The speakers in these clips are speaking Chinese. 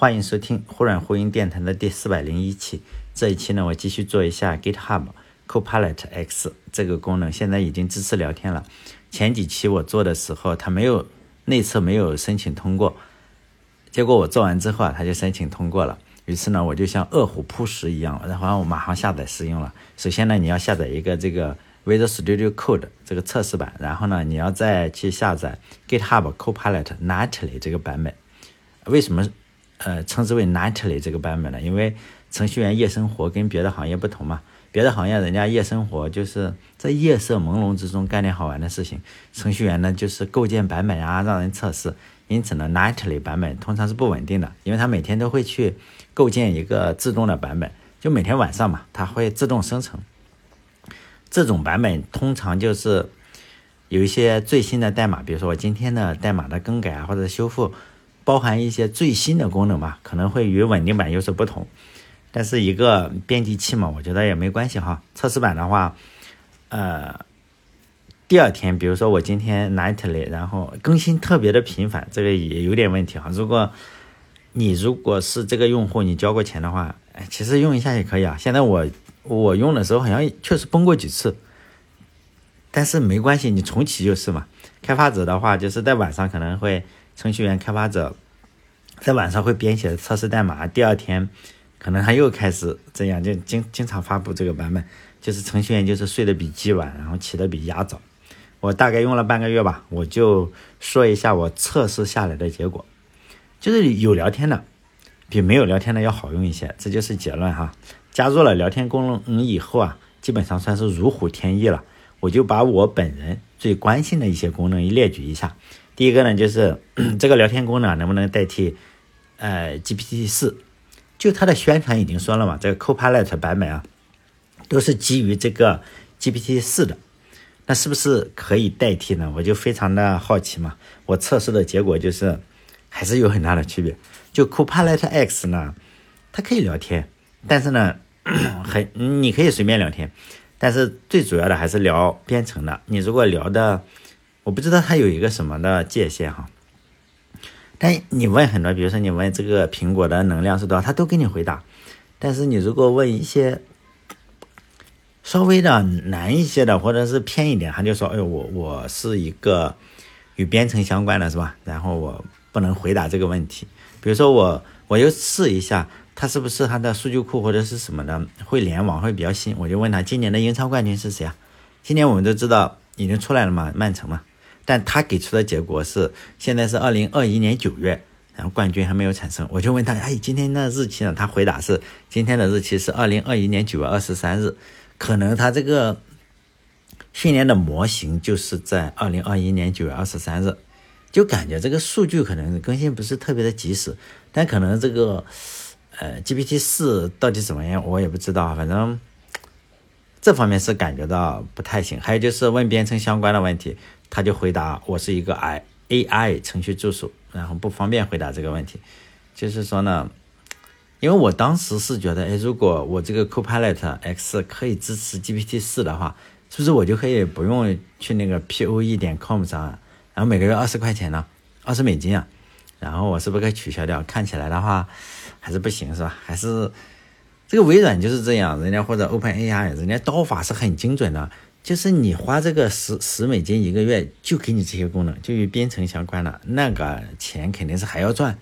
欢迎收听忽软忽音电台的第四百零一期。这一期呢，我继续做一下 GitHub Copilot X 这个功能，现在已经支持聊天了。前几期我做的时候，它没有内测，没有申请通过。结果我做完之后啊，它就申请通过了。于是呢，我就像饿虎扑食一样，然后我马上下载试用了。首先呢，你要下载一个这个 Visual Studio Code 这个测试版，然后呢，你要再去下载 GitHub Copilot Nightly 这个版本。为什么？呃，称之为 nightly 这个版本的，因为程序员夜生活跟别的行业不同嘛，别的行业人家夜生活就是在夜色朦胧之中干点好玩的事情，程序员呢就是构建版本啊，让人测试，因此呢 nightly 版本通常是不稳定的，因为他每天都会去构建一个自动的版本，就每天晚上嘛，它会自动生成，这种版本通常就是有一些最新的代码，比如说我今天的代码的更改啊，或者修复。包含一些最新的功能吧，可能会与稳定版有所不同，但是一个编辑器嘛，我觉得也没关系哈。测试版的话，呃，第二天，比如说我今天 nightly，然后更新特别的频繁，这个也有点问题哈。如果你如果是这个用户，你交过钱的话，哎，其实用一下也可以啊。现在我我用的时候好像确实崩过几次，但是没关系，你重启就是嘛。开发者的话，就是在晚上可能会。程序员开发者在晚上会编写测试代码，第二天可能他又开始这样，就经经常发布这个版本。就是程序员就是睡得比鸡晚，然后起得比鸭早。我大概用了半个月吧，我就说一下我测试下来的结果，就是有聊天的比没有聊天的要好用一些，这就是结论哈。加入了聊天功能以后啊，基本上算是如虎添翼了。我就把我本人最关心的一些功能一列举一下。第一个呢，就是 这个聊天功能能不能代替呃 GPT 四？就它的宣传已经说了嘛，这个 Copilot 版本啊，都是基于这个 GPT 四的。那是不是可以代替呢？我就非常的好奇嘛。我测试的结果就是还是有很大的区别。就 Copilot X 呢，它可以聊天，但是呢，很你可以随便聊天，但是最主要的还是聊编程的。你如果聊的我不知道它有一个什么的界限哈，但你问很多，比如说你问这个苹果的能量是多少，它都给你回答。但是你如果问一些稍微的难一些的，或者是偏一点，他就说：“哎，我我是一个与编程相关的，是吧？”然后我不能回答这个问题。比如说我我又试一下，它是不是它的数据库或者是什么的会联网会比较新？我就问他今年的英超冠军是谁啊？今年我们都知道已经出来了嘛，曼城嘛。但他给出的结果是，现在是二零二一年九月，然后冠军还没有产生。我就问他，哎，今天的日期呢？他回答是，今天的日期是二零二一年九月二十三日。可能他这个训练的模型就是在二零二一年九月二十三日，就感觉这个数据可能更新不是特别的及时。但可能这个，呃，GPT 四到底怎么样，我也不知道。反正这方面是感觉到不太行。还有就是问编程相关的问题。他就回答我是一个 I A I 程序助手，然后不方便回答这个问题。就是说呢，因为我当时是觉得，哎，如果我这个 Copilot X 可以支持 GPT 四的话，是不是我就可以不用去那个 P O E 点 com 上，然后每个月二十块钱呢，二十美金啊，然后我是不是可以取消掉？看起来的话还是不行，是吧？还是这个微软就是这样，人家或者 Open A I，人家刀法是很精准的。就是你花这个十十美金一个月，就给你这些功能，就与编程相关的，那个钱肯定是还要赚，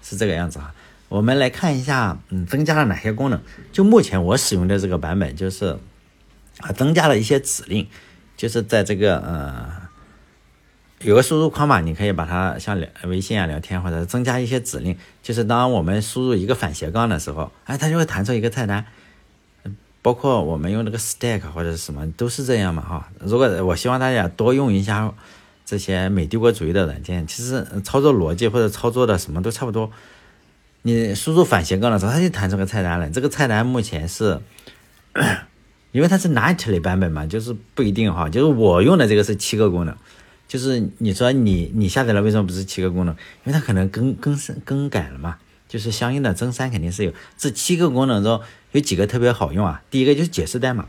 是这个样子啊。我们来看一下，嗯，增加了哪些功能？就目前我使用的这个版本，就是啊，增加了一些指令，就是在这个呃有个输入框嘛，你可以把它像聊微信啊聊天，或者增加一些指令，就是当我们输入一个反斜杠的时候，哎，它就会弹出一个菜单。包括我们用那个 Stack 或者是什么都是这样嘛哈。如果我希望大家多用一下这些美帝国主义的软件，其实操作逻辑或者操作的什么都差不多。你输入反斜杠的时候，它就弹出个菜单了。这个菜单目前是，因为它是 Nightly 版本嘛，就是不一定哈。就是我用的这个是七个功能，就是你说你你下载了为什么不是七个功能？因为它可能更更更改了嘛。就是相应的增删肯定是有，这七个功能中有几个特别好用啊。第一个就是解释代码，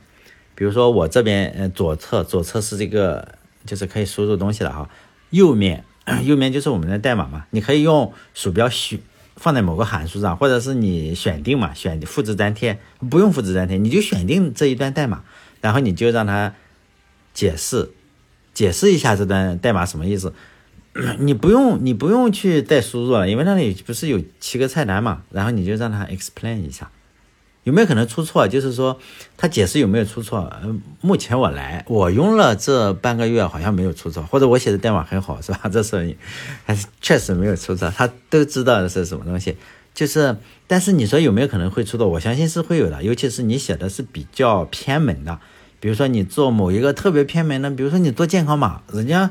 比如说我这边呃左侧左侧是这个就是可以输入东西的哈，右面 右面就是我们的代码嘛，你可以用鼠标选放在某个函数上，或者是你选定嘛，选复制粘贴，不用复制粘贴，你就选定这一段代码，然后你就让它解释解释一下这段代码什么意思。你不用你不用去再输入了，因为那里不是有七个菜单嘛，然后你就让它 explain 一下。有没有可能出错？就是说，他解释有没有出错？嗯，目前我来，我用了这半个月，好像没有出错，或者我写的代码很好，是吧？这是还是确实没有出错，他都知道的是什么东西。就是，但是你说有没有可能会出错？我相信是会有的，尤其是你写的是比较偏门的，比如说你做某一个特别偏门的，比如说你做健康码，人家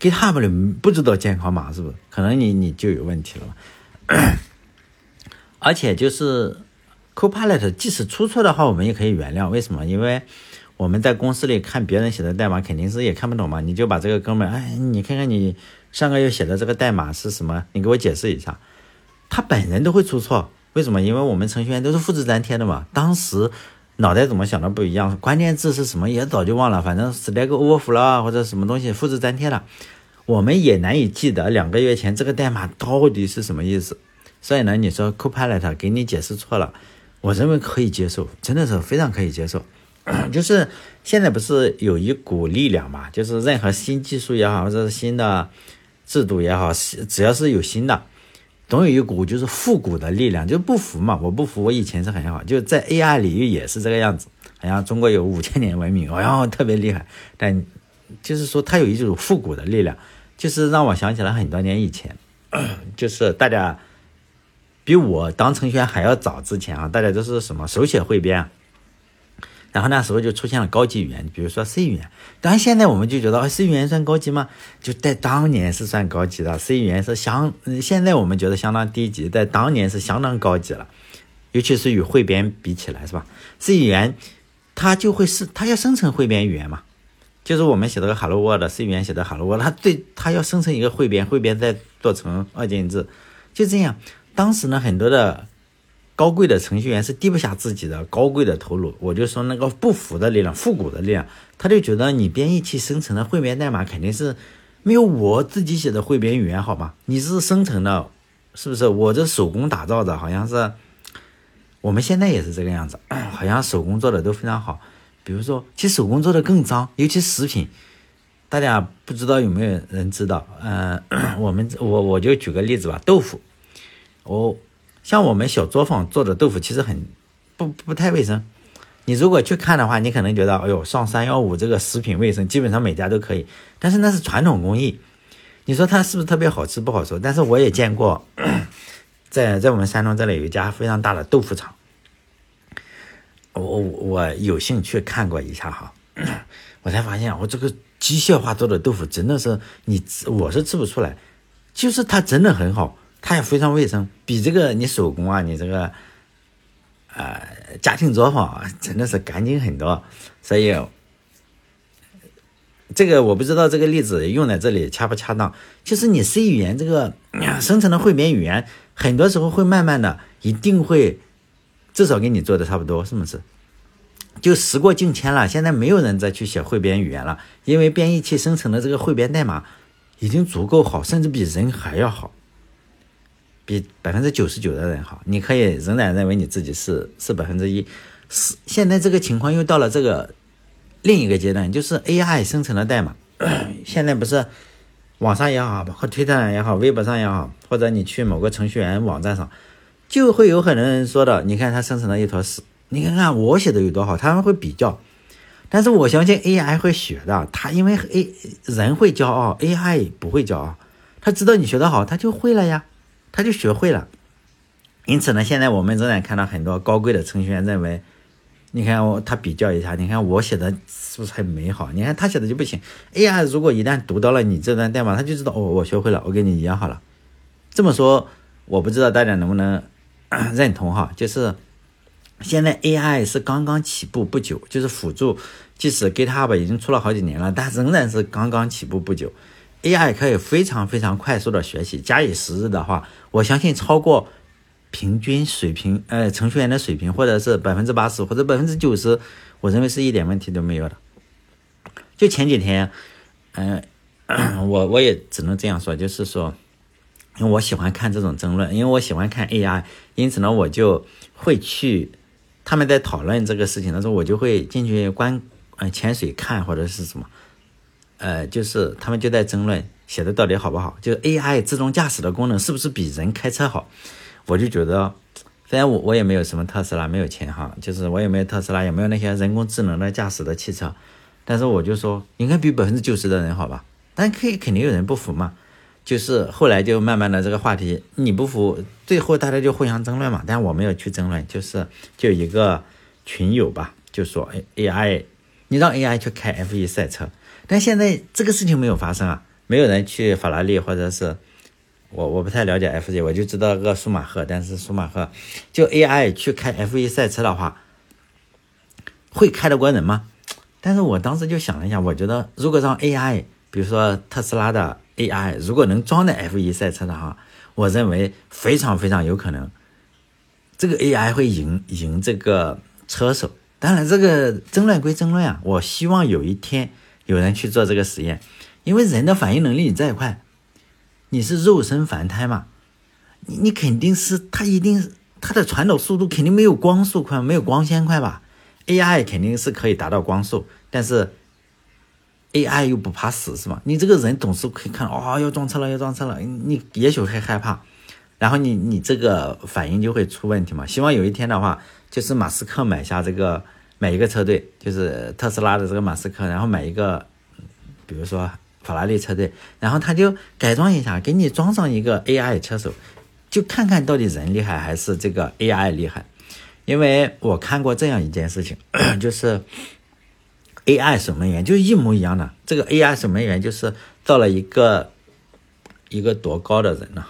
GitHub 里不知道健康码，是不是？可能你你就有问题了。而且就是。Copilot 即使出错的话，我们也可以原谅。为什么？因为我们在公司里看别人写的代码，肯定是也看不懂嘛。你就把这个哥们，哎，你看看你上个月写的这个代码是什么？你给我解释一下。他本人都会出错，为什么？因为我们程序员都是复制粘贴的嘛。当时脑袋怎么想的不一样，关键字是什么也早就忘了，反正 Stack Overflow 或者什么东西复制粘贴了，我们也难以记得两个月前这个代码到底是什么意思。所以呢，你说 Copilot 给你解释错了。我认为可以接受，真的是非常可以接受。就是现在不是有一股力量嘛？就是任何新技术也好，或者是新的制度也好，只要是有新的，总有一股就是复古的力量，就不服嘛。我不服，我以前是很好，就在 AI 领域也是这个样子。好像中国有五千年文明，好像特别厉害。但就是说，它有一种复古的力量，就是让我想起了很多年以前，就是大家。比我当程序员还要早之前啊，大家都是什么手写汇编，然后那时候就出现了高级语言，比如说 C 语言。当然现在我们就觉得啊 C 语言算高级吗？就在当年是算高级的，C 语言是相，现在我们觉得相当低级，在当年是相当高级了，尤其是与汇编比起来，是吧？C 语言它就会是它要生成汇编语言嘛，就是我们写的个 Hello World，C 语言写的 Hello World，它对它要生成一个汇编，汇编再做成二进制，就这样。当时呢，很多的高贵的程序员是低不下自己的高贵的头颅。我就说那个不服的力量、复古的力量，他就觉得你编译器生成的汇编代码肯定是没有我自己写的汇编语言好吧？你是生成的，是不是？我这手工打造的，好像是我们现在也是这个样子，好像手工做的都非常好。比如说，其实手工做的更脏，尤其食品，大家不知道有没有人知道？嗯，我们我我就举个例子吧，豆腐。我，像我们小作坊做的豆腐其实很不不太卫生。你如果去看的话，你可能觉得，哎呦，上三幺五这个食品卫生，基本上每家都可以。但是那是传统工艺，你说它是不是特别好吃不好说？但是我也见过，在在我们山东这里有一家非常大的豆腐厂，我我有幸去看过一下哈，我才发现我这个机械化做的豆腐真的是你我是吃不出来，就是它真的很好。它也非常卫生，比这个你手工啊，你这个，呃，家庭作坊啊，真的是干净很多。所以，这个我不知道这个例子用在这里恰不恰当。就是你 C 语言这个 生成的汇编语言，很多时候会慢慢的，一定会至少跟你做的差不多，是不是？就时过境迁了，现在没有人再去写汇编语言了，因为编译器生成的这个汇编代码已经足够好，甚至比人还要好。比百分之九十九的人好，你可以仍然认为你自己是是百分之一。是现在这个情况又到了这个另一个阶段，就是 AI 生成的代码。现在不是网上也好，或推特也好，微博上也好，或者你去某个程序员网站上，就会有很多人说的，你看他生成了一坨屎，你看看我写的有多好，他们会比较。但是我相信 AI 会学的，他因为 A 人会骄傲，AI 不会骄傲，他知道你学的好，他就会了呀。他就学会了，因此呢，现在我们仍然看到很多高贵的程序员认为，你看我他比较一下，你看我写的是不是很美好？你看他写的就不行。AI 如果一旦读到了你这段代码，他就知道哦，我学会了，我跟你一样好了。这么说，我不知道大家能不能认同哈？就是现在 AI 是刚刚起步不久，就是辅助，即使 GitHub 已经出了好几年了，但仍然是刚刚起步不久。AI 可以非常非常快速的学习，假以时日的话，我相信超过平均水平，呃，程序员的水平，或者是百分之八十或者百分之九十，我认为是一点问题都没有的。就前几天，嗯，我我也只能这样说，就是说，因为我喜欢看这种争论，因为我喜欢看 AI，因此呢，我就会去他们在讨论这个事情的时候，我就会进去观呃潜水看或者是什么，呃，就是他们就在争论写的到底好不好，就 AI 自动驾驶的功能是不是比人开车好？我就觉得，虽然我我也没有什么特斯拉，没有钱哈，就是我也没有特斯拉，也没有那些人工智能的驾驶的汽车，但是我就说应该比百分之九十的人好吧？但可以肯定有人不服嘛。就是后来就慢慢的这个话题你不服，最后大家就互相争论嘛。但我没有去争论，就是就一个群友吧，就说 A I，你让 A I 去开 F 一赛车，但现在这个事情没有发生啊，没有人去法拉利或者是我我不太了解 F 一，我就知道个舒马赫，但是舒马赫就 A I 去开 F 一赛车的话，会开得过人吗？但是我当时就想了一下，我觉得如果让 A I，比如说特斯拉的。AI 如果能装在 F1 赛车的话，我认为非常非常有可能，这个 AI 会赢赢这个车手。当然，这个争论归争论啊，我希望有一天有人去做这个实验，因为人的反应能力再快，你是肉身凡胎嘛，你你肯定是它一定它的传导速度肯定没有光速快，没有光纤快吧？AI 肯定是可以达到光速，但是。AI 又不怕死是吧？你这个人总是可以看哦，要撞车了，要撞车了，你也许会害怕，然后你你这个反应就会出问题嘛。希望有一天的话，就是马斯克买下这个买一个车队，就是特斯拉的这个马斯克，然后买一个，比如说法拉利车队，然后他就改装一下，给你装上一个 AI 车手，就看看到底人厉害还是这个 AI 厉害。因为我看过这样一件事情，就是。AI 守门员就一模一样的，这个 AI 守门员就是到了一个一个多高的人呢？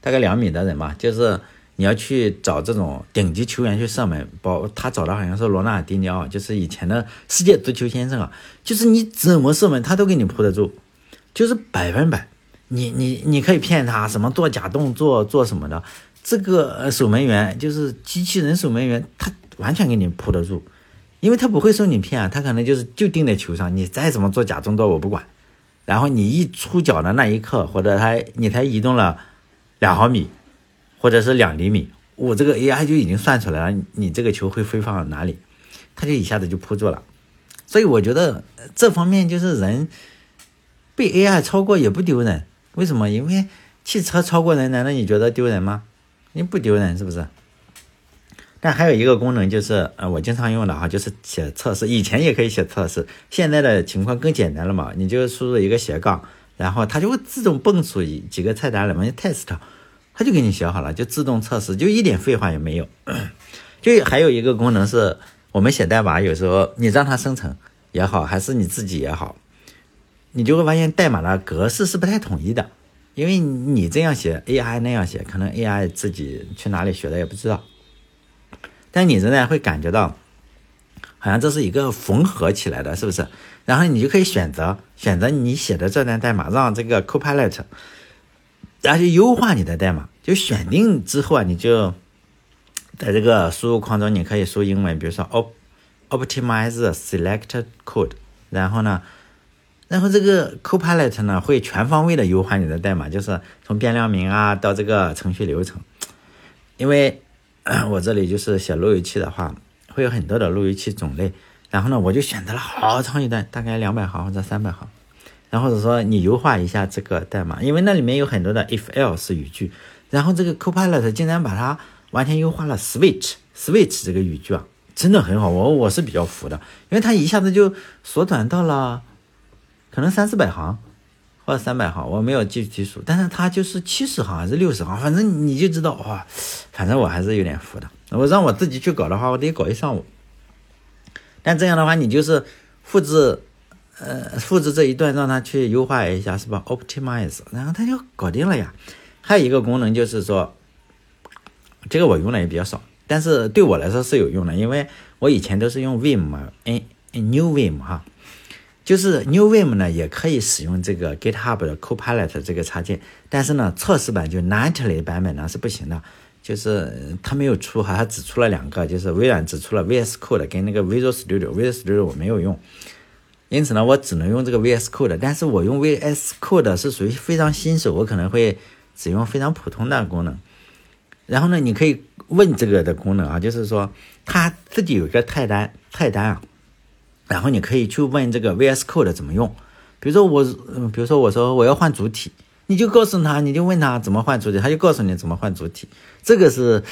大概两米的人吧，就是你要去找这种顶级球员去射门，包他找的好像是罗纳尔迪尼奥，就是以前的世界足球先生啊，就是你怎么射门他都给你扑得住，就是百分百，你你你可以骗他什么做假动作做什么的，这个守门员就是机器人守门员，他完全给你扑得住。因为他不会受你骗啊，他可能就是就定在球上，你再怎么做假动作我不管。然后你一出脚的那一刻，或者他你才移动了两毫米，或者是两厘米，我这个 AI 就已经算出来了，你这个球会飞放到哪里，它就一下子就扑住了。所以我觉得这方面就是人被 AI 超过也不丢人，为什么？因为汽车超过人，难道你觉得丢人吗？你不丢人是不是？但还有一个功能就是，呃，我经常用的哈，就是写测试。以前也可以写测试，现在的情况更简单了嘛？你就输入一个斜杠，然后它就会自动蹦出几个菜单来嘛，test，它就给你写好了，就自动测试，就一点废话也没有。就还有一个功能是，我们写代码有时候你让它生成也好，还是你自己也好，你就会发现代码的格式是不太统一的，因为你这样写，AI 那样写，可能 AI 自己去哪里学的也不知道。但你仍然会感觉到，好像这是一个缝合起来的，是不是？然后你就可以选择选择你写的这段代码，让这个 Copilot，然后优化你的代码。就选定之后啊，你就在这个输入框中，你可以输英文，比如说 op optimize select code，然后呢，然后这个 Copilot 呢会全方位的优化你的代码，就是从变量名啊到这个程序流程，因为。我这里就是写路由器的话，会有很多的路由器种类，然后呢，我就选择了好长一段，大概两百行或者三百行，然后或者说你优化一下这个代码，因为那里面有很多的 if else 语句，然后这个 Copilot 竟然把它完全优化了 switch switch 这个语句啊，真的很好，我我是比较服的，因为它一下子就缩短到了可能三四百行。或者三百行，我没有具体数，但是它就是七十行还是六十行，反正你就知道哇，反正我还是有点服的。我让我自己去搞的话，我得搞一上午。但这样的话，你就是复制，呃，复制这一段，让它去优化一下，是吧？Optimize，然后它就搞定了呀。还有一个功能就是说，这个我用的也比较少，但是对我来说是有用的，因为我以前都是用 Vim 嘛，N New Vim 哈。就是 New Vim 呢，也可以使用这个 GitHub 的 Copilot 这个插件，但是呢，测试版就 Nightly 版本呢是不行的，就是它没有出哈，它只出了两个，就是微软只出了 VS Code 跟那个 Visual Studio，Visual Studio 我没有用，因此呢，我只能用这个 VS Code，但是我用 VS Code 是属于非常新手，我可能会只用非常普通的功能。然后呢，你可以问这个的功能啊，就是说它自己有一个菜单，菜单啊，然后你可以去问这个 VS Code 怎么用。比如说我，嗯，比如说我说我要换主体，你就告诉他，你就问他怎么换主体，他就告诉你怎么换主体。这个是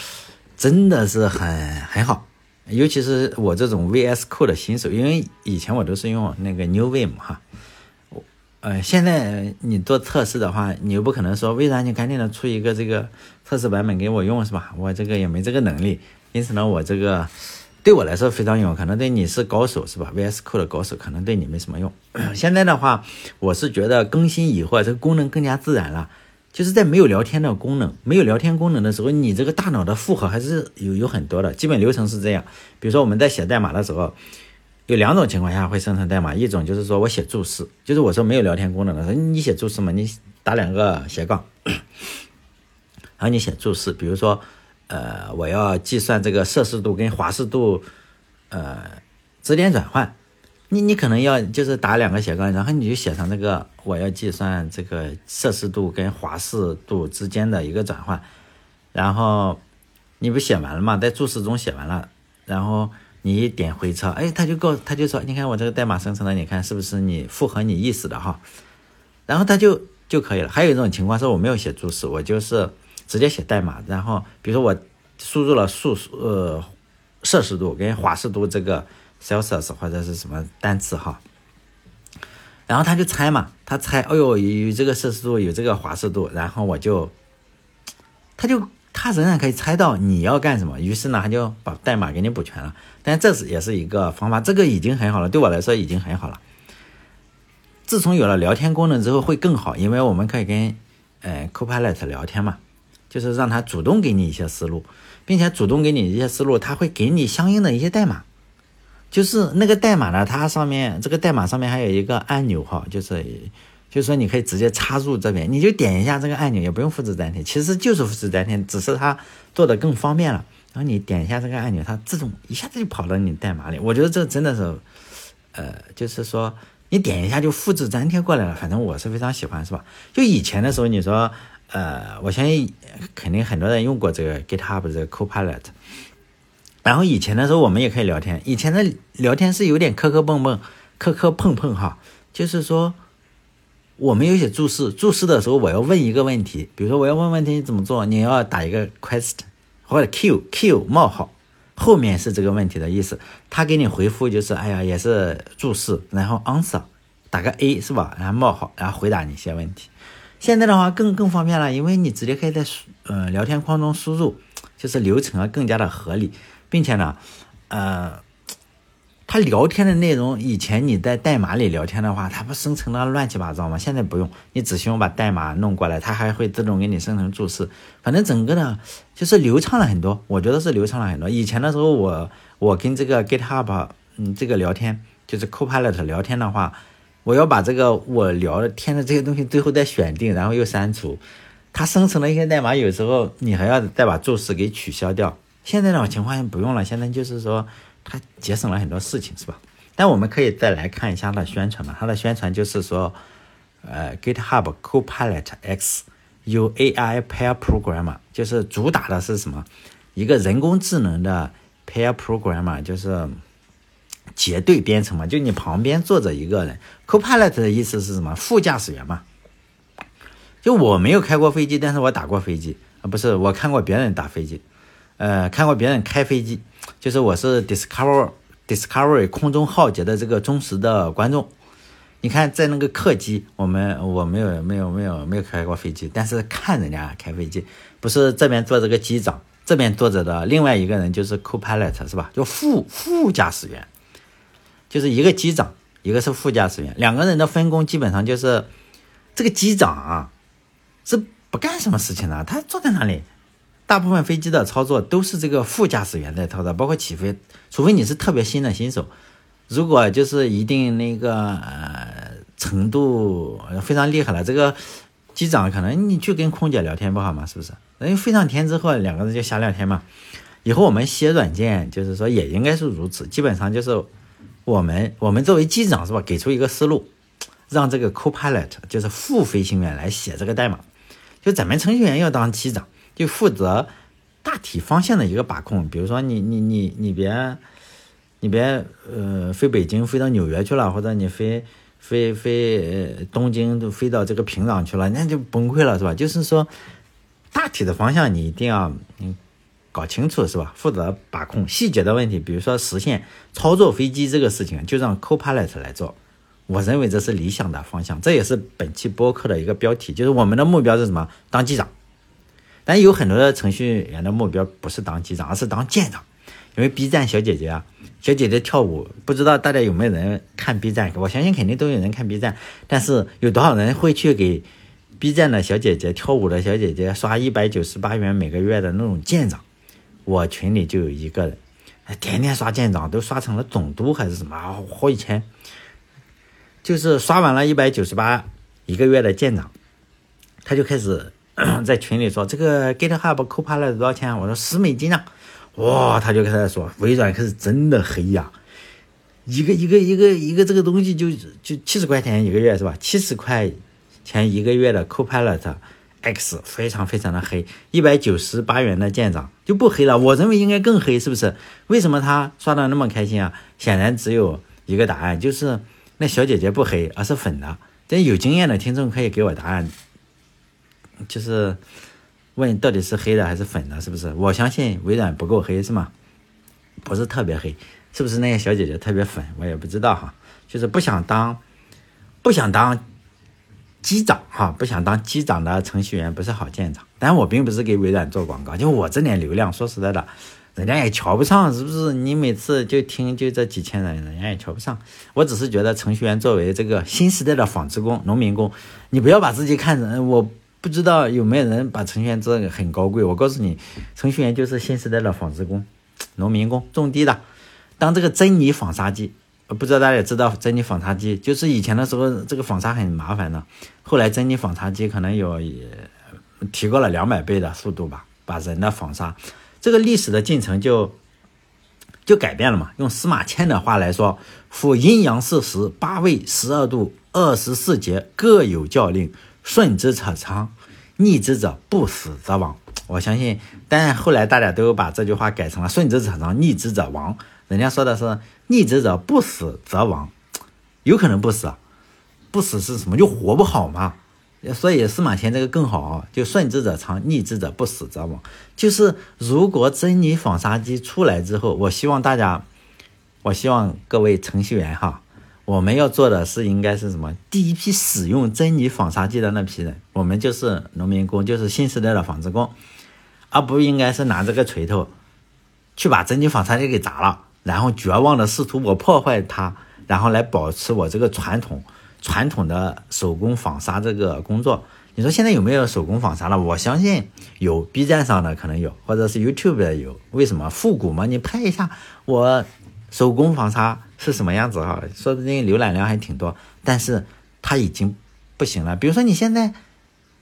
真的是很很好，尤其是我这种 VS Code 的新手，因为以前我都是用那个 New Vim 哈，呃，现在你做测试的话，你又不可能说微软你赶紧的出一个这个测试版本给我用是吧？我这个也没这个能力，因此呢，我这个。对我来说非常用，可能对你是高手是吧？VS Code 的高手可能对你没什么用。现在的话，我是觉得更新以后，这个功能更加自然了。就是在没有聊天的功能、没有聊天功能的时候，你这个大脑的负荷还是有有很多的。基本流程是这样，比如说我们在写代码的时候，有两种情况下会生成代码，一种就是说我写注释，就是我说没有聊天功能的时候，你写注释嘛，你打两个斜杠，然后你写注释，比如说。呃，我要计算这个摄氏度跟华氏度，呃，质点转换。你你可能要就是打两个斜杠，然后你就写上这个我要计算这个摄氏度跟华氏度之间的一个转换。然后你不写完了嘛，在注释中写完了，然后你一点回车，哎，他就告他就说，你看我这个代码生成的，你看是不是你符合你意思的哈？然后他就就可以了。还有一种情况是我没有写注释，我就是。直接写代码，然后比如说我输入了数呃摄氏度跟华氏度这个 Celsius 或者是什么单词哈，然后他就猜嘛，他猜，哎呦有这个摄氏度有这个华氏度，然后我就，他就他仍然可以猜到你要干什么，于是呢他就把代码给你补全了，但这是也是一个方法，这个已经很好了，对我来说已经很好了。自从有了聊天功能之后会更好，因为我们可以跟呃 Copilot 聊天嘛。就是让他主动给你一些思路，并且主动给你一些思路，他会给你相应的一些代码。就是那个代码呢，它上面这个代码上面还有一个按钮哈，就是就是说你可以直接插入这边，你就点一下这个按钮，也不用复制粘贴，其实就是复制粘贴，只是它做的更方便了。然后你点一下这个按钮，它自动一下子就跑到你代码里。我觉得这真的是，呃，就是说你点一下就复制粘贴过来了。反正我是非常喜欢，是吧？就以前的时候，你说。呃，我相信肯定很多人用过这个 GitHub 这个 Copilot。然后以前的时候我们也可以聊天，以前的聊天是有点磕磕碰碰、磕磕碰碰哈。就是说，我们有些注释，注释的时候我要问一个问题，比如说我要问问题你怎么做，你要打一个 question 或者 Q Q 冒号，后面是这个问题的意思，他给你回复就是哎呀也是注释，然后 answer 打个 A 是吧？然后冒号，然后回答你一些问题。现在的话更更方便了，因为你直接可以在呃聊天框中输入，就是流程啊更加的合理，并且呢，呃，他聊天的内容以前你在代码里聊天的话，它不生成的乱七八糟吗？现在不用，你只需要把代码弄过来，它还会自动给你生成注释，反正整个呢就是流畅了很多，我觉得是流畅了很多。以前的时候我我跟这个 GitHub 嗯这个聊天就是 Copilot 聊天的话。我要把这个我聊天的这些东西最后再选定，然后又删除。它生成了一些代码，有时候你还要再把注释给取消掉。现在这种情况不用了，现在就是说它节省了很多事情，是吧？但我们可以再来看一下它的宣传嘛。它的宣传就是说，呃，GitHub Copilot X 有 AI Pair Programmer，就是主打的是什么？一个人工智能的 Pair Programmer，就是。结对编程嘛，就你旁边坐着一个人，Copilot 的意思是什么？副驾驶员嘛。就我没有开过飞机，但是我打过飞机啊，不是我看过别人打飞机，呃，看过别人开飞机，就是我是 Discover Discovery 空中浩劫的这个忠实的观众。你看在那个客机，我们我没有没有没有没有开过飞机，但是看人家开飞机，不是这边坐着个机长，这边坐着的另外一个人就是 Copilot 是吧？就副副驾驶员。就是一个机长，一个是副驾驶员，两个人的分工基本上就是，这个机长啊是不干什么事情的，他坐在那里，大部分飞机的操作都是这个副驾驶员在操作，包括起飞，除非你是特别新的新手，如果就是一定那个呃程度非常厉害了，这个机长可能你去跟空姐聊天不好吗？是不是？人飞上天之后，两个人就瞎聊天嘛。以后我们写软件，就是说也应该是如此，基本上就是。我们我们作为机长是吧？给出一个思路，让这个 Copilot 就是副飞行员来写这个代码，就咱们程序员要当机长，就负责大体方向的一个把控。比如说你你你你别你别呃飞北京飞到纽约去了，或者你飞飞飞东京都飞到这个平壤去了，那就崩溃了是吧？就是说大体的方向你一定要嗯搞清楚是吧？负责把控细节的问题，比如说实现操作飞机这个事情，就让 Copilot 来做。我认为这是理想的方向，这也是本期播客的一个标题，就是我们的目标是什么？当机长。但有很多的程序员的目标不是当机长，而是当舰长。因为 B 站小姐姐啊，小姐姐跳舞，不知道大家有没有人看 B 站？我相信肯定都有人看 B 站，但是有多少人会去给 B 站的小姐姐跳舞的小姐姐刷一百九十八元每个月的那种舰长？我群里就有一个人，天天刷舰长，都刷成了总督还是什么？好几千。就是刷完了一百九十八一个月的舰长，他就开始 在群里说：“这个 GitHub Copilot 多少钱？”我说：“十美金啊！”哇，他就开始说：“微软可是真的黑呀！一个一个一个一个这个东西就就七十块钱一个月是吧？七十块钱一个月的 Copilot X 非常非常的黑，一百九十八元的舰长就不黑了。我认为应该更黑，是不是？为什么他刷的那么开心啊？显然只有一个答案，就是。那小姐姐不黑，而是粉的。这有经验的听众可以给我答案，就是问到底是黑的还是粉的，是不是？我相信微软不够黑，是吗？不是特别黑，是不是那些小姐姐特别粉？我也不知道哈。就是不想当，不想当机长哈，不想当机长的程序员不是好舰长。但我并不是给微软做广告，就我这点流量，说实在的。人家也瞧不上，是不是？你每次就听就这几千人，人家也瞧不上。我只是觉得程序员作为这个新时代的纺织工、农民工，你不要把自己看成。我不知道有没有人把程序员这个很高贵。我告诉你，程序员就是新时代的纺织工、农民工，种地的。当这个珍妮纺纱机，不知道大家也知道，珍妮纺纱机就是以前的时候这个纺纱很麻烦的，后来珍妮纺纱机可能有提高了两百倍的速度吧，把人的纺纱。这个历史的进程就就改变了嘛？用司马迁的话来说，夫阴阳四时，八位十二度，二十四节各有教令，顺之者昌，逆之者不死则亡。我相信，但后来大家都把这句话改成了顺之者昌，逆之者亡。人家说的是逆之者不死则亡，有可能不死，不死是什么？就活不好嘛。所以司马迁这个更好，就顺之者昌，逆之者不死则亡。就是如果珍妮纺纱机出来之后，我希望大家，我希望各位程序员哈，我们要做的是应该是什么？第一批使用珍妮纺纱机的那批人，我们就是农民工，就是新时代的纺织工，而不应该是拿这个锤头去把珍妮纺纱机给砸了，然后绝望的试图我破坏它，然后来保持我这个传统。传统的手工纺纱这个工作，你说现在有没有手工纺纱了？我相信有，B 站上的可能有，或者是 YouTube 的有。为什么复古嘛？你拍一下我手工纺纱是什么样子哈？说的那浏览量还挺多。但是它已经不行了。比如说你现在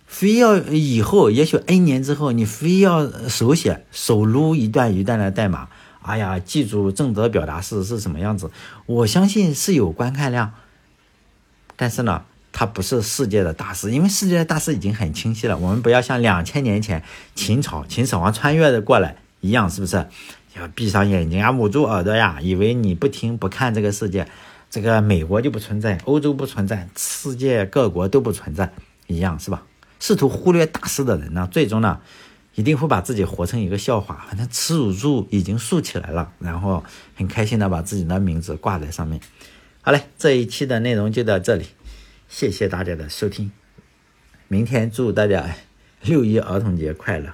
非要以后，也许 N 年之后，你非要手写手撸一段一段的代码，哎呀，记住正则表达式是什么样子？我相信是有观看量。但是呢，它不是世界的大师，因为世界的大师已经很清晰了。我们不要像两千年前秦朝秦始皇穿越的过来一样，是不是？要闭上眼睛啊，捂住耳朵呀，以为你不听不看这个世界，这个美国就不存在，欧洲不存在，世界各国都不存在一样，是吧？试图忽略大事的人呢，最终呢，一定会把自己活成一个笑话。反正耻辱柱已经竖起来了，然后很开心的把自己的名字挂在上面。好嘞，这一期的内容就到这里，谢谢大家的收听。明天祝大家六一儿童节快乐！